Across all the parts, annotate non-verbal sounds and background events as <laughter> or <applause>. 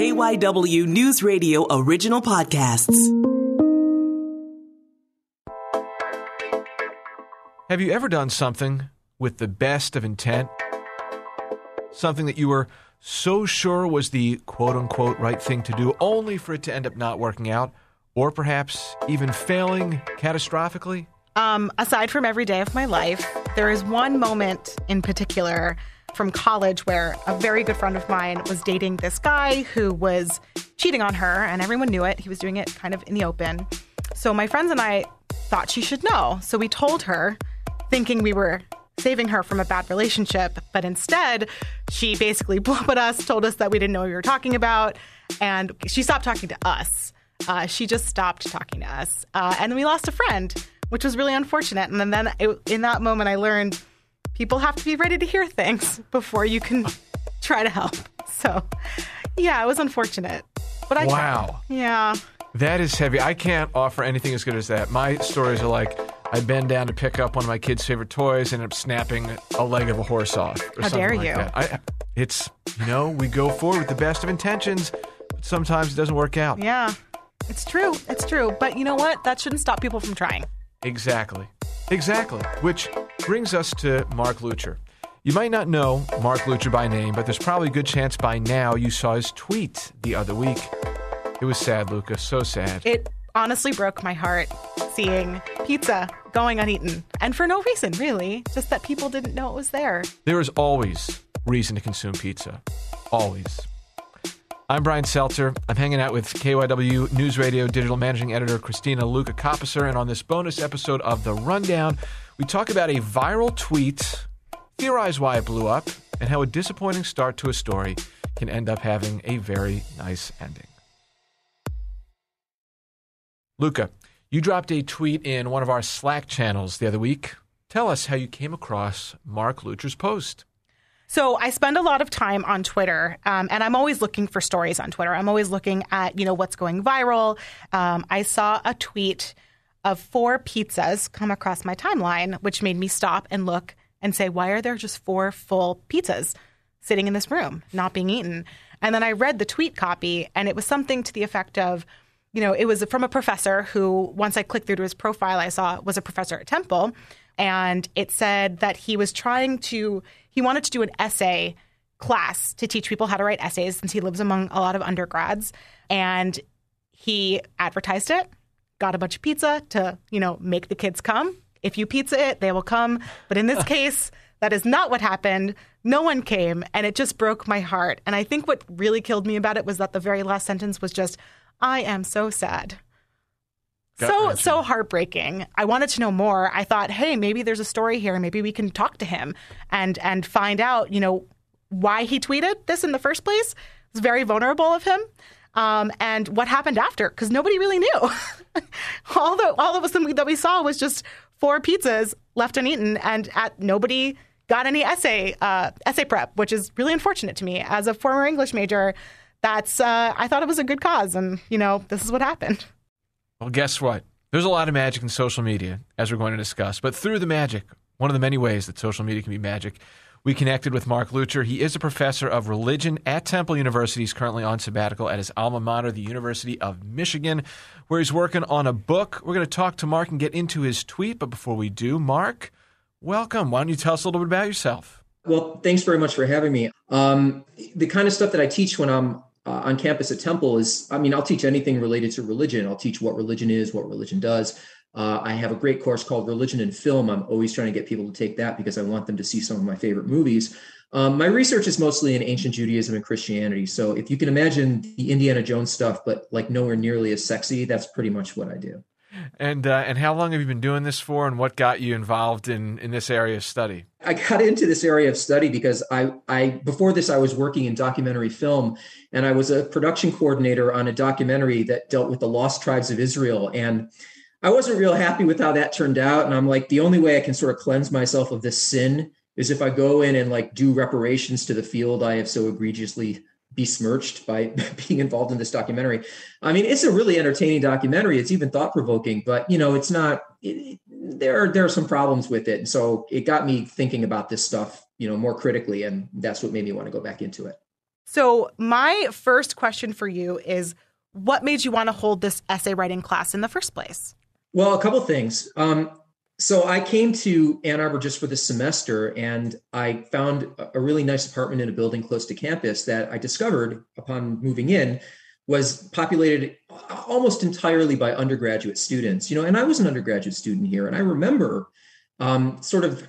KYW News Radio original podcasts. Have you ever done something with the best of intent? Something that you were so sure was the quote unquote right thing to do, only for it to end up not working out, or perhaps even failing catastrophically? Um, aside from every day of my life, there is one moment in particular from college where a very good friend of mine was dating this guy who was cheating on her, and everyone knew it. He was doing it kind of in the open. So my friends and I thought she should know. So we told her, thinking we were saving her from a bad relationship. But instead, she basically <laughs> blew up at us, told us that we didn't know what we were talking about, and she stopped talking to us. Uh, she just stopped talking to us. Uh, and we lost a friend, which was really unfortunate. And then it, in that moment, I learned people have to be ready to hear things before you can try to help. So, yeah, it was unfortunate. But I wow. Tried. Yeah. That is heavy. I can't offer anything as good as that. My stories are like I bend down to pick up one of my kids' favorite toys and end up snapping a leg of a horse off. Or How something dare like you? That. I, it's, you know, we go forward with the best of intentions, but sometimes it doesn't work out. Yeah. It's true. It's true. But you know what? That shouldn't stop people from trying. Exactly. Exactly. Which brings us to Mark Leuchter. You might not know Mark Leuchter by name, but there's probably a good chance by now you saw his tweet the other week. It was sad, Luca. So sad. It honestly broke my heart seeing pizza going uneaten. And for no reason, really. Just that people didn't know it was there. There is always reason to consume pizza. Always. I'm Brian Seltzer. I'm hanging out with KYW News Radio digital managing editor Christina Luca Coppicer, and on this bonus episode of The Rundown, we talk about a viral tweet, theorize why it blew up, and how a disappointing start to a story can end up having a very nice ending. Luca, you dropped a tweet in one of our Slack channels the other week. Tell us how you came across Mark Leuchter's post. So I spend a lot of time on Twitter, um, and I'm always looking for stories on Twitter. I'm always looking at you know what's going viral. Um, I saw a tweet of four pizzas come across my timeline, which made me stop and look and say, why are there just four full pizzas sitting in this room, not being eaten? And then I read the tweet copy, and it was something to the effect of, you know, it was from a professor who, once I clicked through to his profile, I saw was a professor at Temple. And it said that he was trying to, he wanted to do an essay class to teach people how to write essays since he lives among a lot of undergrads. And he advertised it, got a bunch of pizza to, you know, make the kids come. If you pizza it, they will come. But in this <laughs> case, that is not what happened. No one came, and it just broke my heart. And I think what really killed me about it was that the very last sentence was just, I am so sad. So so heartbreaking. I wanted to know more. I thought, hey, maybe there's a story here. Maybe we can talk to him and and find out, you know, why he tweeted this in the first place. It's very vulnerable of him. Um, and what happened after, because nobody really knew. <laughs> all the all of us that we saw was just four pizzas left uneaten, and at nobody got any essay uh, essay prep, which is really unfortunate to me as a former English major. That's uh, I thought it was a good cause, and you know this is what happened. Well, guess what? There's a lot of magic in social media, as we're going to discuss. But through the magic, one of the many ways that social media can be magic, we connected with Mark Leuchter. He is a professor of religion at Temple University. He's currently on sabbatical at his alma mater, the University of Michigan, where he's working on a book. We're going to talk to Mark and get into his tweet. But before we do, Mark, welcome. Why don't you tell us a little bit about yourself? Well, thanks very much for having me. Um, the kind of stuff that I teach when I'm uh, on campus at Temple is, I mean, I'll teach anything related to religion. I'll teach what religion is, what religion does. Uh, I have a great course called Religion and Film. I'm always trying to get people to take that because I want them to see some of my favorite movies. Um, my research is mostly in ancient Judaism and Christianity. So if you can imagine the Indiana Jones stuff, but like nowhere nearly as sexy, that's pretty much what I do. And uh, and how long have you been doing this for, and what got you involved in in this area of study? I got into this area of study because I I before this I was working in documentary film, and I was a production coordinator on a documentary that dealt with the lost tribes of Israel, and I wasn't real happy with how that turned out. And I'm like, the only way I can sort of cleanse myself of this sin is if I go in and like do reparations to the field I have so egregiously besmirched by <laughs> being involved in this documentary. I mean, it's a really entertaining documentary. It's even thought provoking, but you know, it's not. It, there are there are some problems with it, and so it got me thinking about this stuff, you know, more critically, and that's what made me want to go back into it. So, my first question for you is what made you want to hold this essay writing class in the first place? Well, a couple things. Um, so I came to Ann Arbor just for the semester, and I found a really nice apartment in a building close to campus that I discovered upon moving in was populated almost entirely by undergraduate students. You know, and I was an undergraduate student here, and I remember um, sort of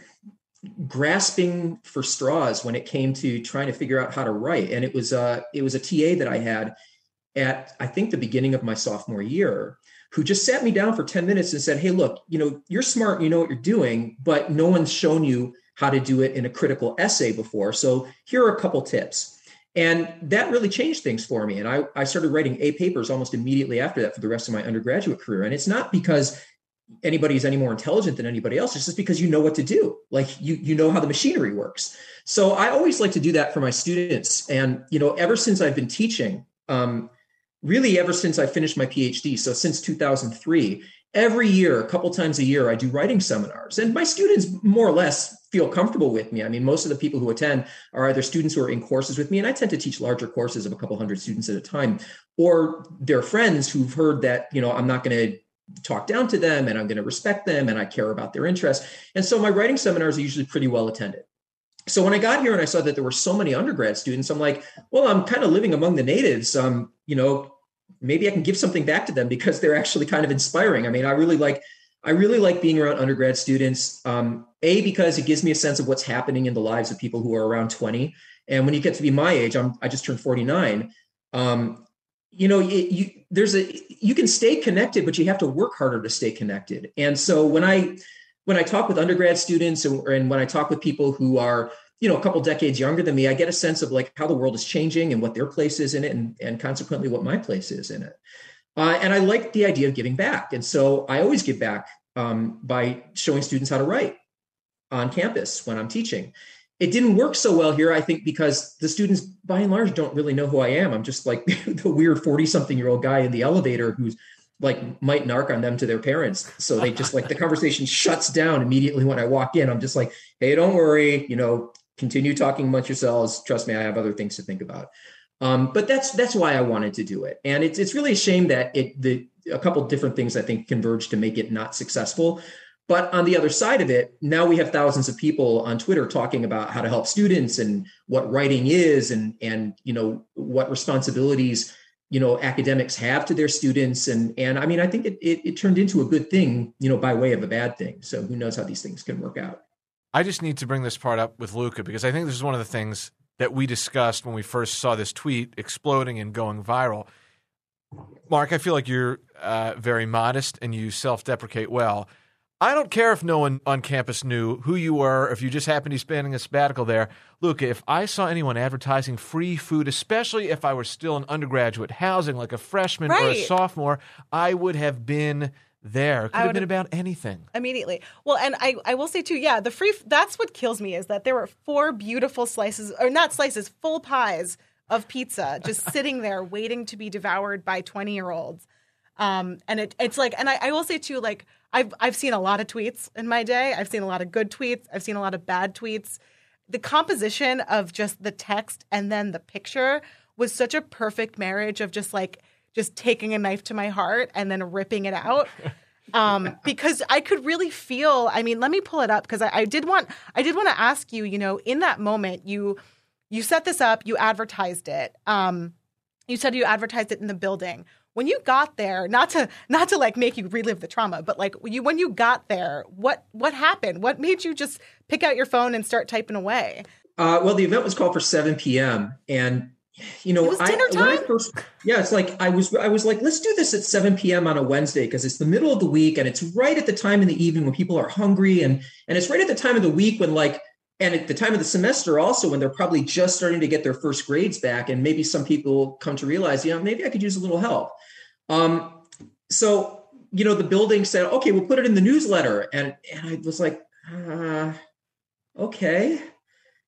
grasping for straws when it came to trying to figure out how to write. And it was a it was a TA that I had at I think the beginning of my sophomore year who just sat me down for 10 minutes and said, Hey, look, you know, you're smart, you know what you're doing, but no one's shown you how to do it in a critical essay before. So here are a couple tips. And that really changed things for me. And I, I started writing A papers almost immediately after that for the rest of my undergraduate career. And it's not because anybody's any more intelligent than anybody else. It's just because you know what to do. Like you, you know how the machinery works. So I always like to do that for my students. And, you know, ever since I've been teaching, um, really ever since I finished my PhD, so since 2003, every year, a couple times a year, I do writing seminars. And my students more or less feel comfortable with me. I mean, most of the people who attend are either students who are in courses with me, and I tend to teach larger courses of a couple hundred students at a time, or they're friends who've heard that, you know, I'm not going to talk down to them and I'm going to respect them and I care about their interests. And so my writing seminars are usually pretty well attended. So when I got here and I saw that there were so many undergrad students, I'm like, well, I'm kind of living among the natives. Um, you know, maybe I can give something back to them because they're actually kind of inspiring. I mean, I really like I really like being around undergrad students. Um, a because it gives me a sense of what's happening in the lives of people who are around 20. And when you get to be my age, I'm I just turned 49. Um, you know, you, you there's a you can stay connected, but you have to work harder to stay connected. And so when I when I talk with undergrad students and, and when I talk with people who are you know a couple decades younger than me i get a sense of like how the world is changing and what their place is in it and, and consequently what my place is in it. Uh, and i like the idea of giving back. And so i always give back um, by showing students how to write on campus when i'm teaching. It didn't work so well here i think because the students by and large don't really know who i am. I'm just like <laughs> the weird 40 something year old guy in the elevator who's like might narc on them to their parents. So they just like the conversation shuts down immediately when I walk in. I'm just like, hey, don't worry, you know, continue talking amongst yourselves. Trust me, I have other things to think about. Um, but that's that's why I wanted to do it, and it's it's really a shame that it the a couple different things I think converge to make it not successful. But on the other side of it, now we have thousands of people on Twitter talking about how to help students and what writing is, and and you know what responsibilities you know academics have to their students, and and I mean I think it, it, it turned into a good thing, you know, by way of a bad thing. So who knows how these things can work out. I just need to bring this part up with Luca because I think this is one of the things that we discussed when we first saw this tweet exploding and going viral. Mark, I feel like you're uh, very modest and you self deprecate well. I don't care if no one on campus knew who you were, if you just happened to be spending a sabbatical there. Luca, if I saw anyone advertising free food, especially if I were still in undergraduate housing, like a freshman right. or a sophomore, I would have been there. Could have been about anything. Immediately. Well, and I, I will say too, yeah, the free that's what kills me is that there were four beautiful slices or not slices, full pies of pizza just <laughs> sitting there waiting to be devoured by 20 year olds. Um, and it, it's like, and I, I will say too, like I've I've seen a lot of tweets in my day. I've seen a lot of good tweets. I've seen a lot of bad tweets. The composition of just the text and then the picture was such a perfect marriage of just like just taking a knife to my heart and then ripping it out. <laughs> Um, because I could really feel. I mean, let me pull it up because I, I did want. I did want to ask you. You know, in that moment, you you set this up. You advertised it. Um, you said you advertised it in the building. When you got there, not to not to like make you relive the trauma, but like you when you got there, what what happened? What made you just pick out your phone and start typing away? Uh, well, the event was called for 7 p.m. and you know, I, when I first, yeah, it's like I was, I was like, let's do this at 7 p.m. on a Wednesday because it's the middle of the week and it's right at the time in the evening when people are hungry and and it's right at the time of the week when like and at the time of the semester also when they're probably just starting to get their first grades back and maybe some people come to realize, you know, maybe I could use a little help. Um, so you know, the building said, okay, we'll put it in the newsletter, and and I was like, uh, okay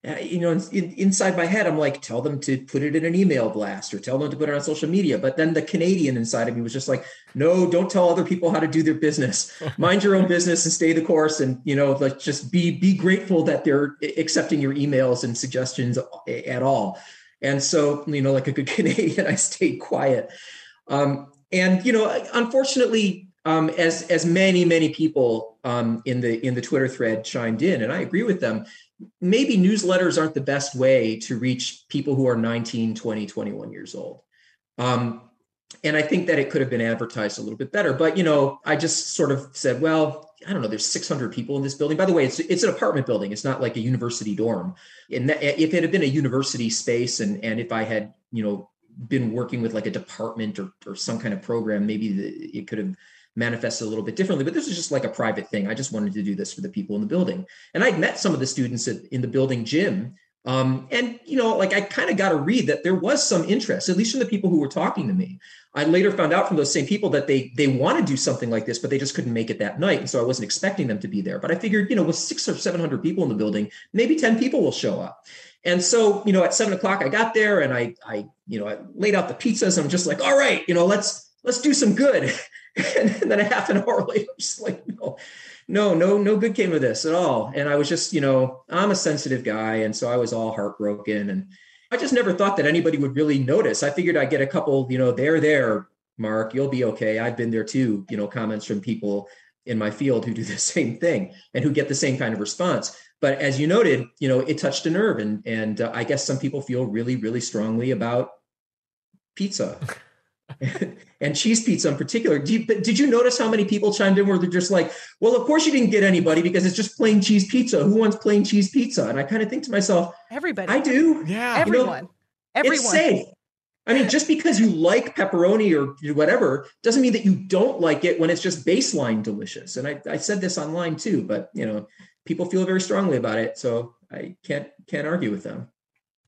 uh, you know, in, inside my head, I'm like, tell them to put it in an email blast or tell them to put it on social media. But then the Canadian inside of me was just like, no, don't tell other people how to do their business. <laughs> Mind your own business and stay the course. And you know, like just be be grateful that they're accepting your emails and suggestions at all. And so, you know, like a good <laughs> Canadian, I stayed quiet. Um, and you know, unfortunately, um, as as many many people um, in the in the Twitter thread chimed in, and I agree with them. Maybe newsletters aren't the best way to reach people who are 19, 20, 21 years old. Um, and I think that it could have been advertised a little bit better. But you know, I just sort of said, well, I don't know. There's 600 people in this building. By the way, it's it's an apartment building. It's not like a university dorm. And that, if it had been a university space, and and if I had you know been working with like a department or or some kind of program, maybe the, it could have manifested a little bit differently. But this is just like a private thing. I just wanted to do this for the people in the building. And I'd met some of the students at, in the building gym um, and you know, like I kind of got to read that there was some interest, at least from the people who were talking to me. I later found out from those same people that they they want to do something like this, but they just couldn't make it that night, and so I wasn't expecting them to be there. But I figured, you know, with six or seven hundred people in the building, maybe ten people will show up. And so, you know, at seven o'clock, I got there and I, I, you know, I laid out the pizzas. I'm just like, all right, you know, let's let's do some good. <laughs> <laughs> and then a half an hour later, I'm just like, no, no, no, no good came of this at all. And I was just, you know, I'm a sensitive guy. And so I was all heartbroken. And I just never thought that anybody would really notice. I figured I'd get a couple, you know, there, there, Mark, you'll be okay. I've been there too, you know, comments from people in my field who do <laughs> the same thing and who get the same kind of response. But as you noted, you know, it touched a nerve. And, and uh, I guess some people feel really, really strongly about pizza. <laughs> <laughs> and cheese pizza in particular. Did you, did you notice how many people chimed in where they're just like, well, of course you didn't get anybody because it's just plain cheese pizza. Who wants plain cheese pizza? And I kind of think to myself, everybody. I do. Yeah. Everyone. You know, Everyone. It's safe. I mean, just because you like pepperoni or whatever doesn't mean that you don't like it when it's just baseline delicious. And I, I said this online too, but you know, people feel very strongly about it. So I can't can't argue with them.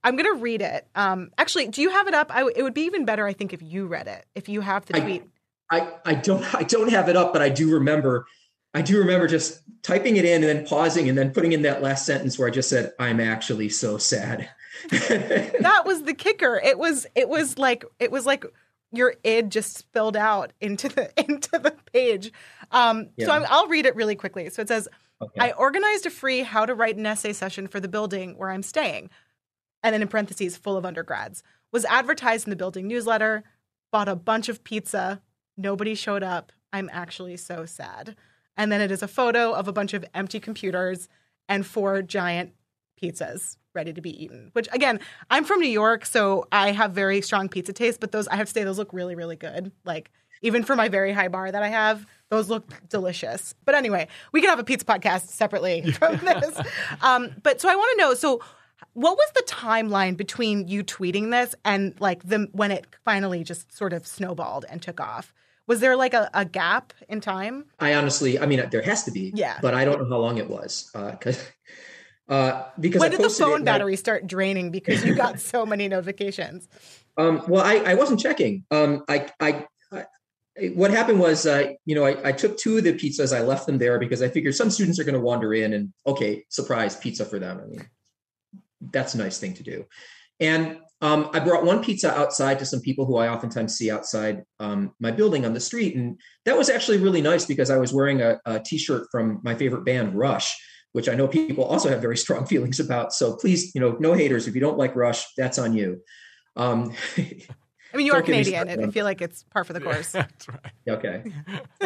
I'm going to read it. Um, actually, do you have it up? I, it would be even better, I think, if you read it. If you have the tweet. I, I don't I don't have it up, but I do remember I do remember just typing it in and then pausing and then putting in that last sentence where I just said, "I'm actually so sad." <laughs> that was the kicker. It was it was like it was like your id just spilled out into the <laughs> into the page. Um, yeah. So i will read it really quickly. So it says, okay. "I organized a free how to write an essay session for the building where I'm staying." And then in parentheses, full of undergrads, was advertised in the building newsletter, bought a bunch of pizza. Nobody showed up. I'm actually so sad. And then it is a photo of a bunch of empty computers and four giant pizzas ready to be eaten. Which again, I'm from New York, so I have very strong pizza taste, but those I have to say those look really, really good. Like even for my very high bar that I have, those look delicious. But anyway, we can have a pizza podcast separately <laughs> from this. Um, but so I want to know so what was the timeline between you tweeting this and like the when it finally just sort of snowballed and took off? Was there like a, a gap in time? I honestly, I mean, there has to be. Yeah. But I don't know how long it was because. Uh, <laughs> uh, because when did the phone battery start draining because you got so many <laughs> notifications? Um, well, I, I wasn't checking. Um, I, I, I, what happened was, uh, you know, I, I took two of the pizzas. I left them there because I figured some students are going to wander in and okay, surprise pizza for them. I mean, that's a nice thing to do. And um, I brought one pizza outside to some people who I oftentimes see outside um, my building on the street, and that was actually really nice because I was wearing a a T-shirt from my favorite band, Rush, which I know people also have very <laughs> strong feelings about. So please, you know, no haters. If you don't like Rush, that's on you. Um, <laughs> I mean, you are Canadian. I feel like it's par for the course. <laughs> That's right. Okay.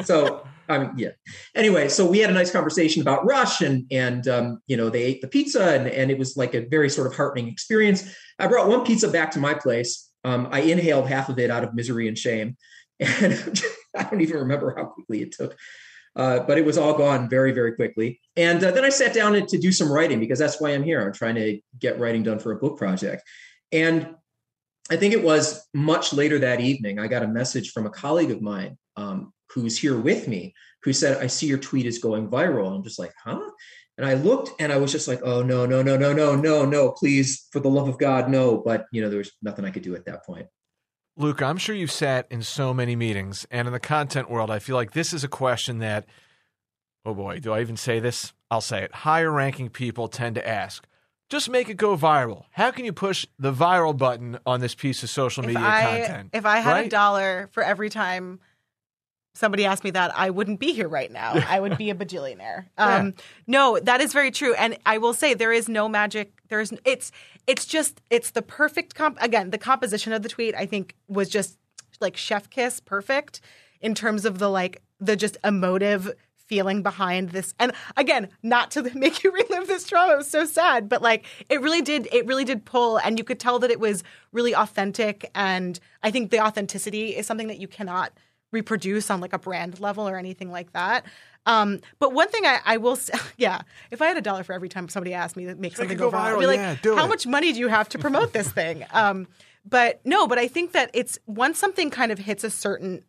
So, um, yeah. Anyway, so we had a nice conversation about Rush, and and um, you know they ate the pizza, and and it was like a very sort of heartening experience. I brought one pizza back to my place. Um, I inhaled half of it out of misery and shame, <laughs> and I don't even remember how quickly it took. Uh, but it was all gone very, very quickly. And uh, then I sat down to do some writing because that's why I'm here. I'm trying to get writing done for a book project. And I think it was much later that evening, I got a message from a colleague of mine um, who's here with me who said, I see your tweet is going viral. I'm just like, huh? And I looked and I was just like, oh, no, no, no, no, no, no, no, please, for the love of God, no. But, you know, there was nothing I could do at that point. Luke, I'm sure you've sat in so many meetings, and in the content world, I feel like this is a question that, oh boy, do I even say this? I'll say it. Higher ranking people tend to ask just make it go viral. How can you push the viral button on this piece of social media I, content? If I had right? a dollar for every time somebody asked me that, I wouldn't be here right now. I would be a bajillionaire. <laughs> Um, yeah. No, that is very true. And I will say there is no magic There's it's it's just it's the perfect comp. Again, the composition of the tweet I think was just like chef kiss perfect in terms of the like the just emotive feeling behind this and again not to <laughs> make you relive this trauma it was so sad but like it really did it really did pull and you could tell that it was really authentic and i think the authenticity is something that you cannot reproduce on like a brand level or anything like that um, but one thing I, I will say, <laughs> yeah, if I had a dollar for every time somebody asked me to make something go, viral, viral, I'd be like, yeah, how it. much money do you have to promote this thing? Um, but no, but I think that it's once something kind of hits a certain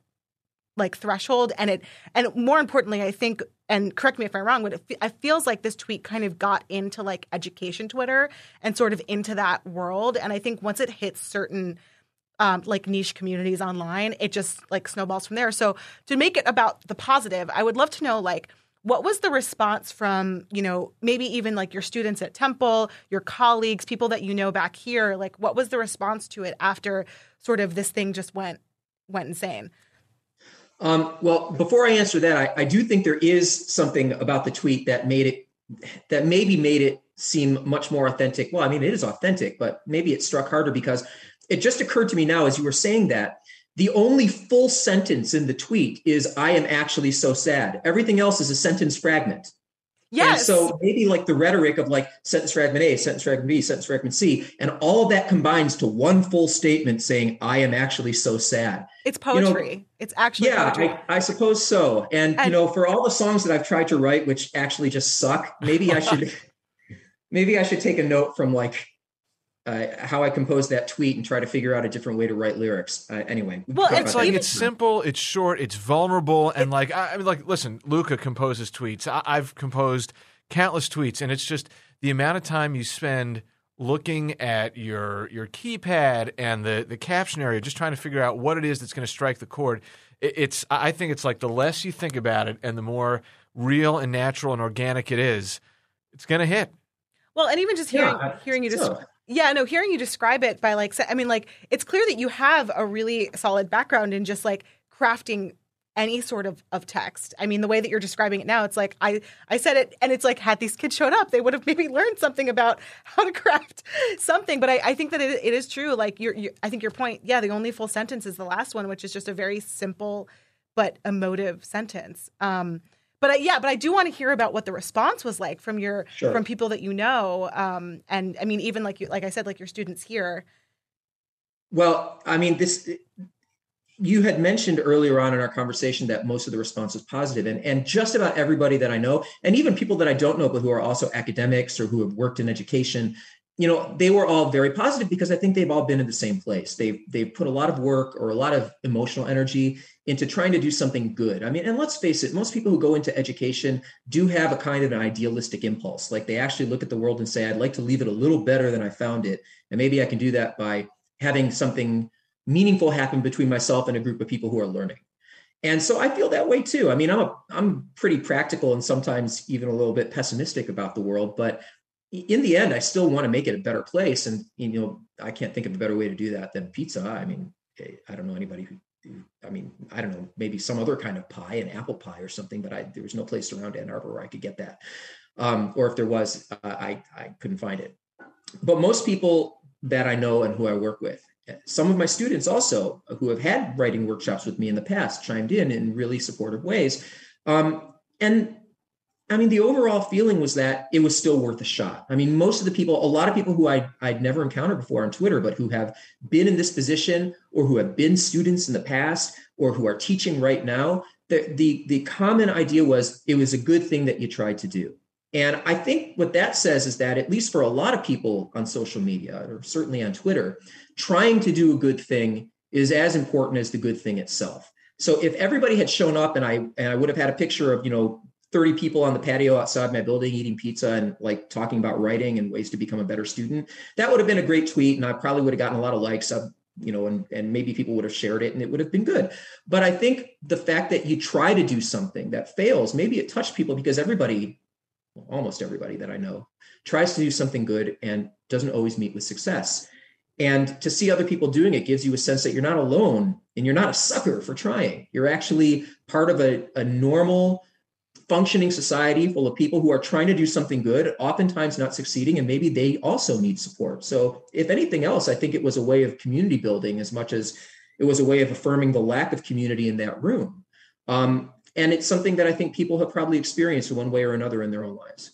like threshold and it and more importantly i think and correct me if i'm wrong but it, it feels like this tweet kind of got into like education twitter and sort of into that world and i think once it hits certain um, like niche communities online it just like snowballs from there. So to make it about the positive i would love to know like what was the response from you know maybe even like your students at temple your colleagues people that you know back here? Like what was the response to it after sort of this thing just went went insane Um, well, before I answer that, I, I do think there is something about the tweet that made it that maybe made it seem much more authentic. Well, I mean, it is authentic, but maybe it struck harder because it just occurred to me now as you were saying that the only full sentence in the tweet is "I am actually so sad." Everything else is a sentence fragment. Yes And so maybe like the rhetoric of like sentence fragment A, sentence fragment B, sentence fragment C, and all of that combines to one full statement saying, I am actually so sad. It's You know, poetry. it's actually Yeah, poetry. I, I suppose so. And, you know, for all the songs that I've tried to write, which actually just suck, maybe I <laughs> should, maybe I should take a note from like uh, how I composed that tweet and try to figure out a different way to write lyrics. Uh, anyway, we Well, it's It's like that it's simple, it's short, it's vulnerable, and like I, I mean, like listen, Luca composes tweets. I, I've composed countless tweets, and it's just the amount of time you spend looking at your your keypad and the the caption area, just trying to figure out what it is that's going to strike the chord. It, it's I think it's like the less you think about it, and the more real and natural and organic it is, it's going to hit. well, and even just hearing I- hearing you just so. Yeah, no, hearing you describe it by like, I mean, like it's clear that you have a really solid background in just like crafting any sort of of text. I mean, the way that you're describing it now, it's like I I said it, and it's like had these kids shown up, they would have <laughs> maybe learned something about how to craft something. But I, I think that it, it is true. Like your, your, I think your point, yeah, the only full sentence is the last one, which is just a very simple but emotive sentence. Um, but I, yeah, but I do want to hear about what the response was like from your Sure. from people that you know, um, and I mean, even like you, like I said, like your students here. Well, I mean, this you had mentioned earlier on in our conversation that most of the response was positive, and and just about everybody that I know, and even people that I don't know, but who are also academics or who have worked in education, you know, they were all very positive because I think they've all been in the same place. They've they've put a lot of work or a lot of emotional energy into trying to do something good. I mean, and let's face it, most people who go into education do have a kind of an idealistic impulse. Like they actually look at the world and say, I'd like to leave it a little better than I found it. And maybe I can do that by having something meaningful happen between myself and a group of people who are learning. And so I feel that way too. I mean, I'm a I'm pretty practical and sometimes even a little bit pessimistic about the world, but in the end, I still want to make it a better place. And you know, I can't think of a better way to do that than pizza. I mean, eh, I don't know anybody who. I mean, I don't know, maybe some other kind of pie, an apple pie or something, but I there was no place around Ann Arbor where I could get that. Um, or if there was, uh, I I couldn't find it. But most people that I know and who I work with, some of my students also who have had writing workshops with me in the past chimed in in really supportive ways. Um, and I mean, the overall feeling was that it was still worth a shot. I mean, most of the people, a lot of people who I, I'd never encountered before on Twitter, but who have been in this position or who have been students in the past or who are teaching right now, the, the, the common idea was it was a good thing that you tried to do. And I think what that says is that, at least for a lot of people on social media, or certainly on Twitter, trying to do a good thing is as important as the good thing itself. So if everybody had shown up and I and I would have had a picture of, you know, 30 people on the patio outside my building eating pizza and like talking about writing and ways to become a better student, that would have been a great tweet and I probably would have gotten a lot of likes of, you know, and, and maybe people would have shared it and it would have been good. But I think the fact that you try to do something that fails, maybe it touched people because everybody well, almost everybody that I know tries to do something good and doesn't always meet with success. And to see other people doing it gives you a sense that you're not alone and you're not a sucker for trying. You're actually part of a, a normal functioning society full of people who are trying to do something good, oftentimes not succeeding, and maybe they also need support. So, if anything else, I think it was a way of community building as much as it was a way of affirming the lack of community in that room. Um, and it's something that I think people have probably experienced in one way or another in their own lives.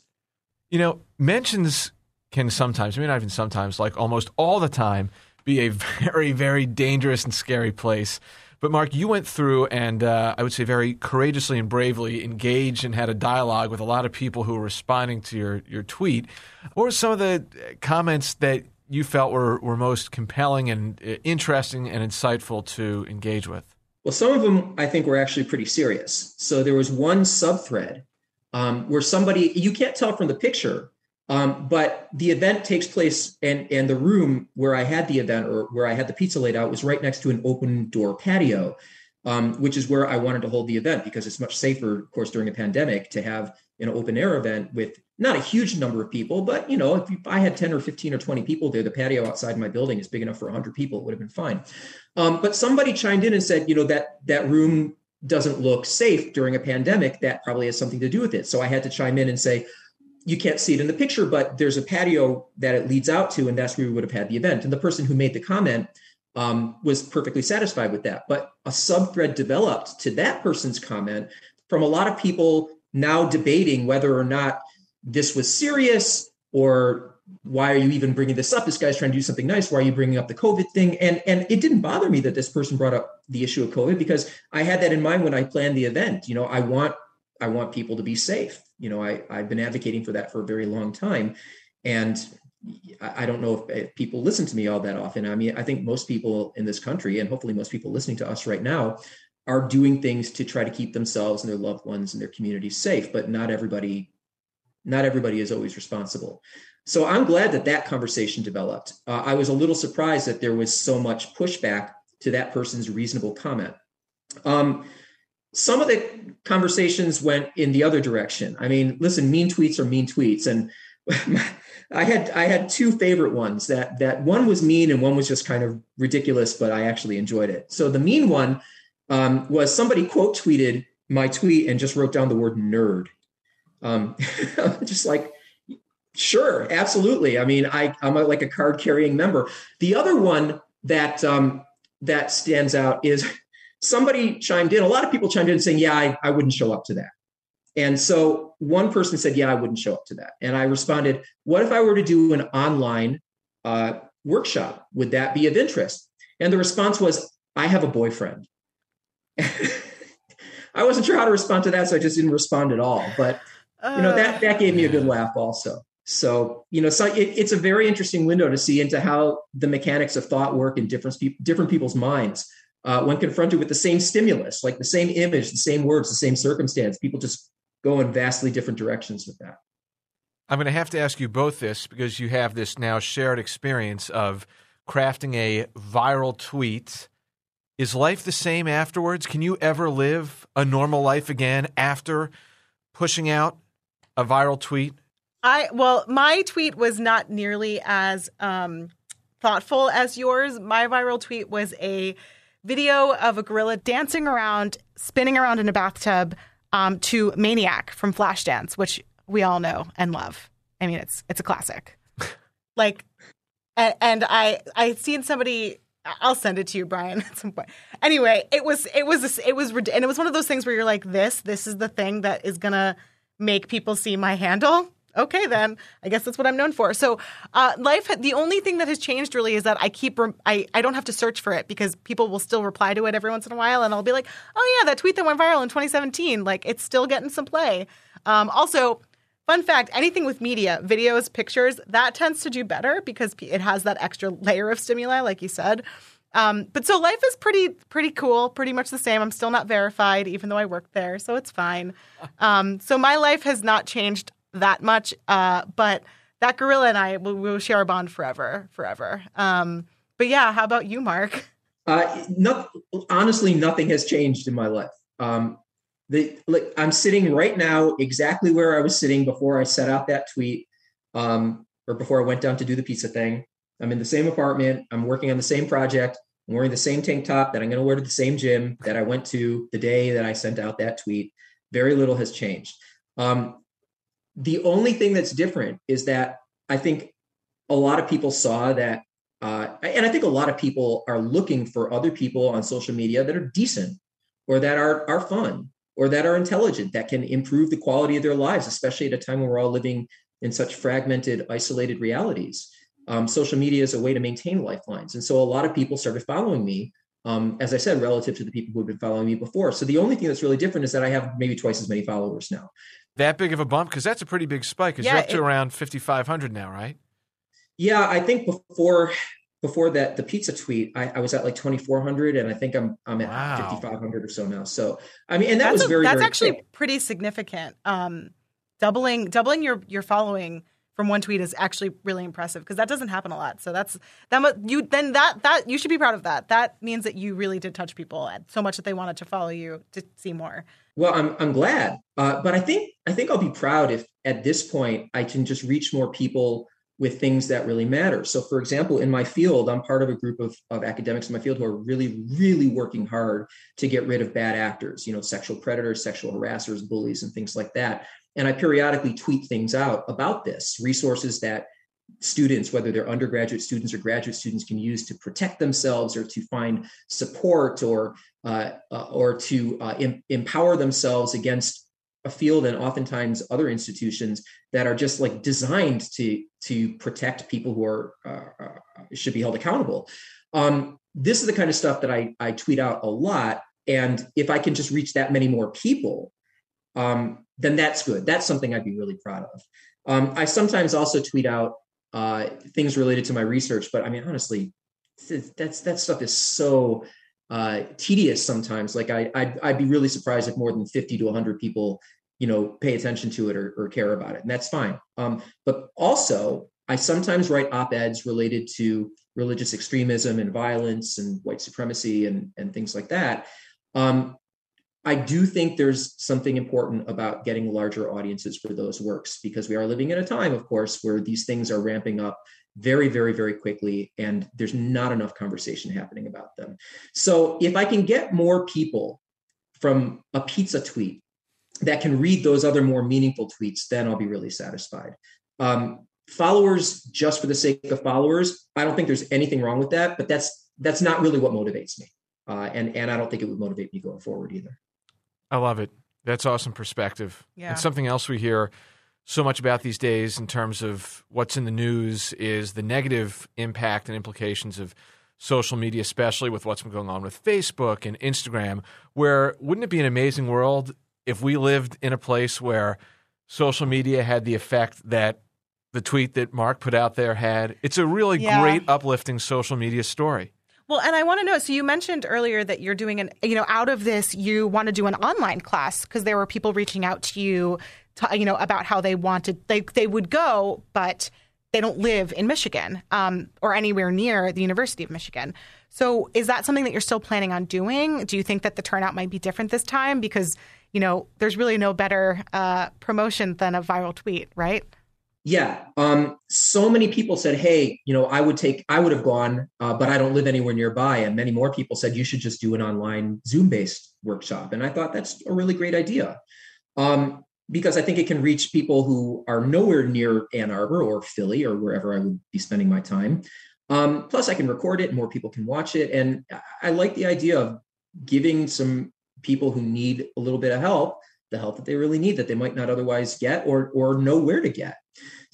You know, mentions can sometimes, maybe not even sometimes, like almost all the time, be a <laughs> very, very dangerous and scary place. But Mark, you went through and uh, I would say very courageously and bravely engaged and had a dialogue with a lot of people who were responding to your, your tweet. What were some of the comments that you felt were, were most compelling and uh, interesting and insightful to engage with? Well, some of them I think were actually pretty serious. So there was one subthread um, where somebody, you can't tell from the picture, um, but the event takes place, and and the room where I had the event or where I had the pizza laid out was right next to an open door patio, um, which is where I wanted to hold the event because it's much safer, of course, during a pandemic to have an open air event with not a huge number of people, but you know, if I had 10 or 15 or 20 people there, the patio outside my building is big enough for 100 people, it would have been fine. Um, but somebody chimed in and said, you know, that that room doesn't look safe during a pandemic. That probably has something to do with it. So I had to chime in and say, you can't see it in the picture, but there's a patio that it leads out to, and that's where we would have had the event. And the person who made the comment um, was perfectly satisfied with that. But a subthread developed to that person's comment from a lot of people now debating whether or not this was serious or why are you even bringing this up? This guy's trying to do something nice. Why are you bringing up the COVID thing? And and it didn't bother me that this person brought up the issue of COVID because I had that in mind when I planned the event. You know, I want I want people to be safe you know, I, I've been advocating for that for a very long time. And I don't know if, people listen to me all that often. I mean, I think most people in this country, and hopefully most people listening to us right now, are doing things to try to keep themselves and their loved ones and their communities safe. But not everybody, not everybody is always responsible. So I'm glad that that conversation developed. Uh, I was a little surprised that there was so much pushback to that person's reasonable comment. Um, some of the conversations went in the other direction. I mean, listen, mean tweets are mean tweets, and <laughs> I had I had two favorite ones. That that one was mean and one was just kind of ridiculous, but I actually enjoyed it. So the mean one um, was somebody quote tweeted my tweet and just wrote down the word nerd. Um, <laughs> just like sure, absolutely. I mean, I I'm a, like a card carrying member. The other one that um, that stands out is somebody chimed in, a lot of people chimed in saying, Yeah, I, I wouldn't show up to that. And so one person said, Yeah, I wouldn't show up to that. And I responded, What if I were to do an online uh, workshop? Would that be of interest? And the response was, I have a boyfriend. <laughs> I wasn't sure how to respond to that, so I just didn't respond at all. But you know that that gave me a good laugh also. So you know, so it, it's a very interesting window to see into how the mechanics of thought work in different different people's minds uh, when confronted with the same stimulus, like the same image, the same words, the same circumstance, people just go in vastly different directions with that. I'm going to have to ask you both this because you have this now shared experience of crafting a viral tweet. Is life the same afterwards? Can you ever live a normal life again after pushing out a viral tweet? I well, my tweet was not nearly as um, thoughtful as yours. My viral tweet was a video of a gorilla dancing around, spinning around in a bathtub um, to Maniac from Flashdance, which we all know and love. I mean, it's it's a classic. <laughs> like, and, and I I seen somebody. I'll send it to you, Brian, <laughs> at some point. Anyway, it was it was it was and it was one of those things where you're like, this this is the thing that is gonna make people see my handle okay, then I guess that's what I'm known for. So, uh, life. The only thing that has changed really is that I keep. I I don't have to search for it because people will still reply to it every once in a while, and I'll be like, oh yeah, that tweet that went viral in 2017. Like it's still getting some play. Um, also. Fun fact anything with media, videos, pictures, that tends to do better because it has that extra layer of stimuli, like you said. Um, but so life is pretty pretty cool, pretty much the same. I'm still not verified, even though I work there, so it's fine. <laughs> Um, so my life has not changed that much. Uh, but that gorilla and I will, will share a bond forever, forever. Um, but yeah, how about you, Mark? Uh, honestly, nothing has changed in my life. Um, the, like, I'm sitting right now exactly where I was sitting before I set out that tweet, um, or before I went down to do the pizza thing. I'm in the same apartment. I'm working on the same project. I'm wearing the same tank top that I'm going to wear to the same gym that I went to the day that I sent out that tweet Very little has changed. Um, the only thing that's different is that I think a lot of people saw that, uh, and I think a lot of people are looking for other people on social media that are decent or that are are fun or that are intelligent that can improve the quality of their lives, especially at a time when we're all living in such fragmented, isolated realities. Um, social media is a way to maintain lifelines, and so a lot of people started following me. Um, as I said, relative to the people who had been following me before. So the only thing that's really different is that I have maybe twice as many followers now. That big of a bump because that's a pretty big spike. Because yeah, you're up to it, around 5,500 now, right? Yeah, I think before before that the pizza tweet, I, I was at like 2,400, and I think I'm I'm at wow. 5,500 or so now. So I mean, and that that's was a, very that's very actually quick. pretty significant. Um, doubling doubling your your following from one tweet is actually really impressive because that doesn't happen a lot. So that's that you then that that you should be proud of that. That means that you really did touch people so much that they wanted to follow you to see more. Well, I'm I'm glad, uh, but I think I think I'll be proud if at this point I can just reach more people with things that really matter. So, for example, in my field, I'm part of a group of, of academics in my field who are really, really working hard to get rid of bad actors, you know, sexual predators, sexual harassers, bullies, and things like that. And I periodically tweet things out about this resources that students, whether they're undergraduate students or graduate students, can use to protect themselves or to find support or uh, or to uh, em- empower themselves against a field and oftentimes other institutions that are just like designed to to protect people who are uh, uh, should be held accountable. Um, this is the kind of stuff that I I tweet out a lot, and if I can just reach that many more people, um, then that's good. That's something I'd be really proud of. Um, I sometimes also tweet out uh, things related to my research, but I mean honestly, that's that stuff is so uh, tedious sometimes. Like I, I'd, I'd, be really surprised if more than 50 to 100 people you know pay attention to it or, or care about it and that's fine um, but also i sometimes write op-eds related to religious extremism and violence and white supremacy and, and things like that um, i do think there's something important about getting larger audiences for those works because we are living in a time of course where these things are ramping up very very very quickly and there's not enough conversation happening about them so if i can get more people from a pizza tweet that can read those other more meaningful tweets, then I'll be really satisfied. Um, followers just for the sake of followers, I don't think there's anything wrong with that, but that's that's not really what motivates me, uh, and and I don't think it would motivate me going forward either. I love it. That's awesome perspective. Yeah. And something else we hear so much about these days in terms of what's in the news is the negative impact and implications of social media, especially with what's been going on with Facebook and Instagram. Where wouldn't it be an amazing world if we lived in a place where social media had the effect that the tweet that Mark put out there had, it's a really yeah. great uplifting social media story. Well, and I want to know. So you mentioned earlier that you're doing an, you know, out of this, you want to do an online class because there were people reaching out to you, to, you know, about how they wanted they they would go, but they don't live in Michigan um, or anywhere near the University of Michigan. So is that something that you're still planning on doing? Do you think that the turnout might be different this time because you know, there's really no better uh, promotion than a viral tweet, right? Yeah. Um, so many people said, Hey, you know, I would take, I would have gone, uh, but I don't live anywhere nearby. And many more people said, you should just do an online Zoom based workshop. And I thought that's a really great idea. Um, because I think it can reach people who are nowhere near Ann Arbor or Philly or wherever I would be spending my time. Um, plus, I can record it, more people can watch it. And I like the idea of giving some people who need a little bit of help the help that they really need that they might not otherwise get or or know where to get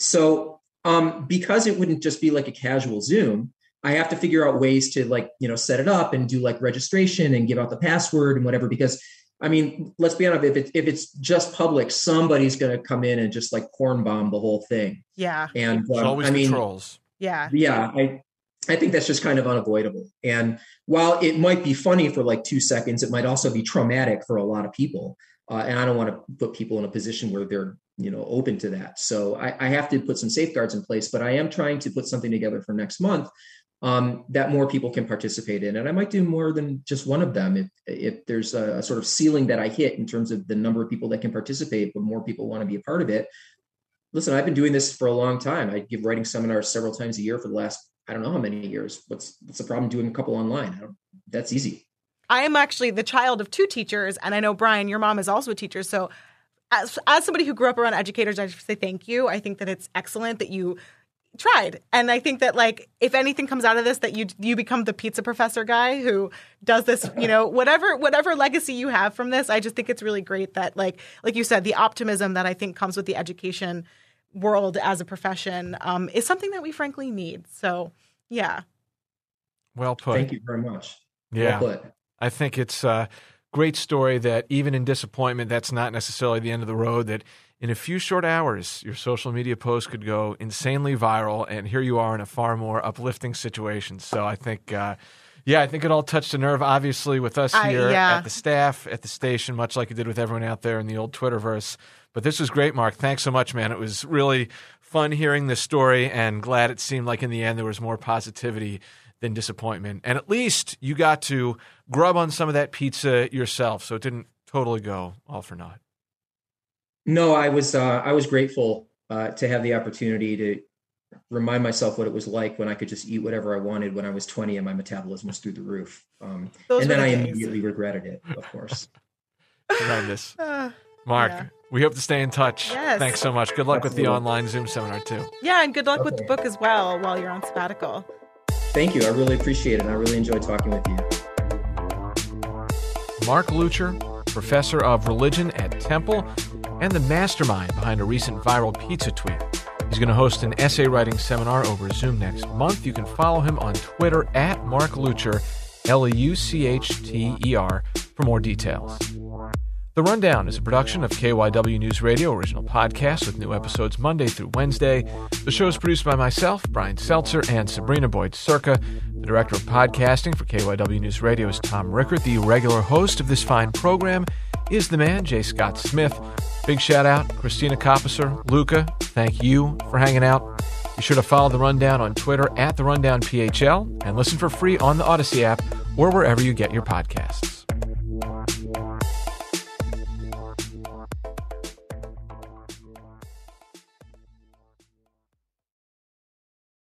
so um, because it wouldn't just be like a casual zoom i have to figure out ways to like you know set it up and do like registration and give out the password and whatever because i mean let's be honest if, it, if it's just public somebody's going to come in and just like corn bomb the whole thing yeah and um, always i mean trolls yeah yeah i I think that's just kind of unavoidable. And while it might be funny for like two seconds, it might also be traumatic for a lot of people. Uh, and I don't want to put people in a position where they're, you know, open to that. So I, I, have to put some safeguards in place. But I am trying to put something together for next month um, that more people can participate in. And I might do more than just one of them if if there's a, a sort of ceiling that I hit in terms of the number of people that can participate, but more people want to be a part of it. Listen, I've been doing this for a long time. I give writing seminars several times a year for the last I don't know how many years. What's what's the problem doing a couple online? that's easy. I am actually the child of two teachers, and I know Brian, your mom is also a teacher. So, as, as somebody who grew up around educators, I just say thank you. I think that it's excellent that you tried. And i think that like if anything comes out of this that you you become the pizza professor guy who does this you know whatever whatever legacy you have from this i just think it's really great that like like you said the optimism that i think comes with the education world as a profession um, is something that we frankly need. So yeah. Well put. Thank you very much. Yeah. well i think it's a great story that even in disappointment that's not necessarily the end of the road that in a few short hours, your social media post could go insanely viral, and here you are in a far more uplifting situation. So I think, uh, yeah, I think it all touched a nerve, obviously, with us here yeah. at the staff, at the station, much like it did with everyone out there in the old Twitterverse. But this was great, Mark. Thanks so much, man. It was really fun hearing this story, and glad it seemed like in the end there was more positivity than disappointment. And at least you got to grub on some of that pizza yourself, so it didn't totally go all for naught. No, I was uh, I was grateful uh, to have the opportunity to remind myself what it was like when I could just eat whatever I wanted when I was 20 and my metabolism was through the roof. Um, and then I immediately regretted it, of course. <laughs> <laughs> Tremendous. Uh, Mark, yeah. we hope to stay in touch. Yes. Thanks so much. Good luck Absolutely. with the online Zoom seminar, too. Yeah, and good luck okay. with the book as well while you're on sabbatical. Thank you. I really appreciate it. I really enjoyed talking with you. Mark Leuchter, professor of religion at Temple and the mastermind behind a recent viral pizza tweet. He's going to host an essay writing seminar over Zoom next month. You can follow him on Twitter at Mark Leuchter, L E U C H T E R, for more details. The Rundown is a production of KYW News Radio, original podcast with new episodes Monday through Wednesday. The show is produced by myself, Brian Seltzer, and Sabrina Boyd Circa. The director of podcasting for KYW News Radio is Tom Rickert. The regular host of this fine program is the man, J. Scott Smith. Big shout out, Christina Coppicer, Luca. Thank you for hanging out. Be sure to follow The Rundown on Twitter at The Rundown PHL and listen for free on the Audacy app or wherever you get your podcasts.